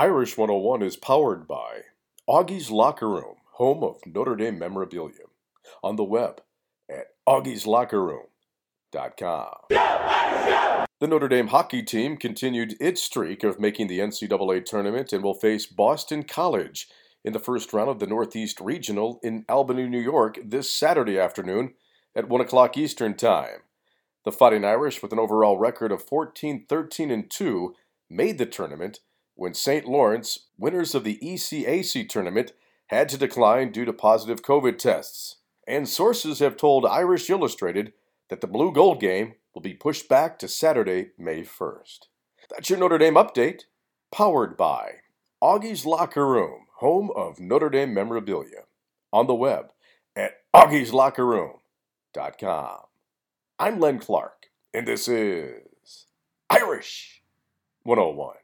Irish 101 is powered by Augie's Locker Room, home of Notre Dame memorabilia. On the web at augieslockerroom.com. The Notre Dame hockey team continued its streak of making the NCAA tournament and will face Boston College in the first round of the Northeast Regional in Albany, New York this Saturday afternoon at 1 o'clock Eastern Time. The Fighting Irish, with an overall record of 14 13 and 2, made the tournament when St. Lawrence, winners of the ECAC tournament, had to decline due to positive COVID tests. And sources have told Irish Illustrated that the Blue Gold game will be pushed back to Saturday, May 1st. That's your Notre Dame update, powered by Augie's Locker Room, home of Notre Dame memorabilia. On the web at augieslockerroom.com. I'm Len Clark, and this is Irish 101.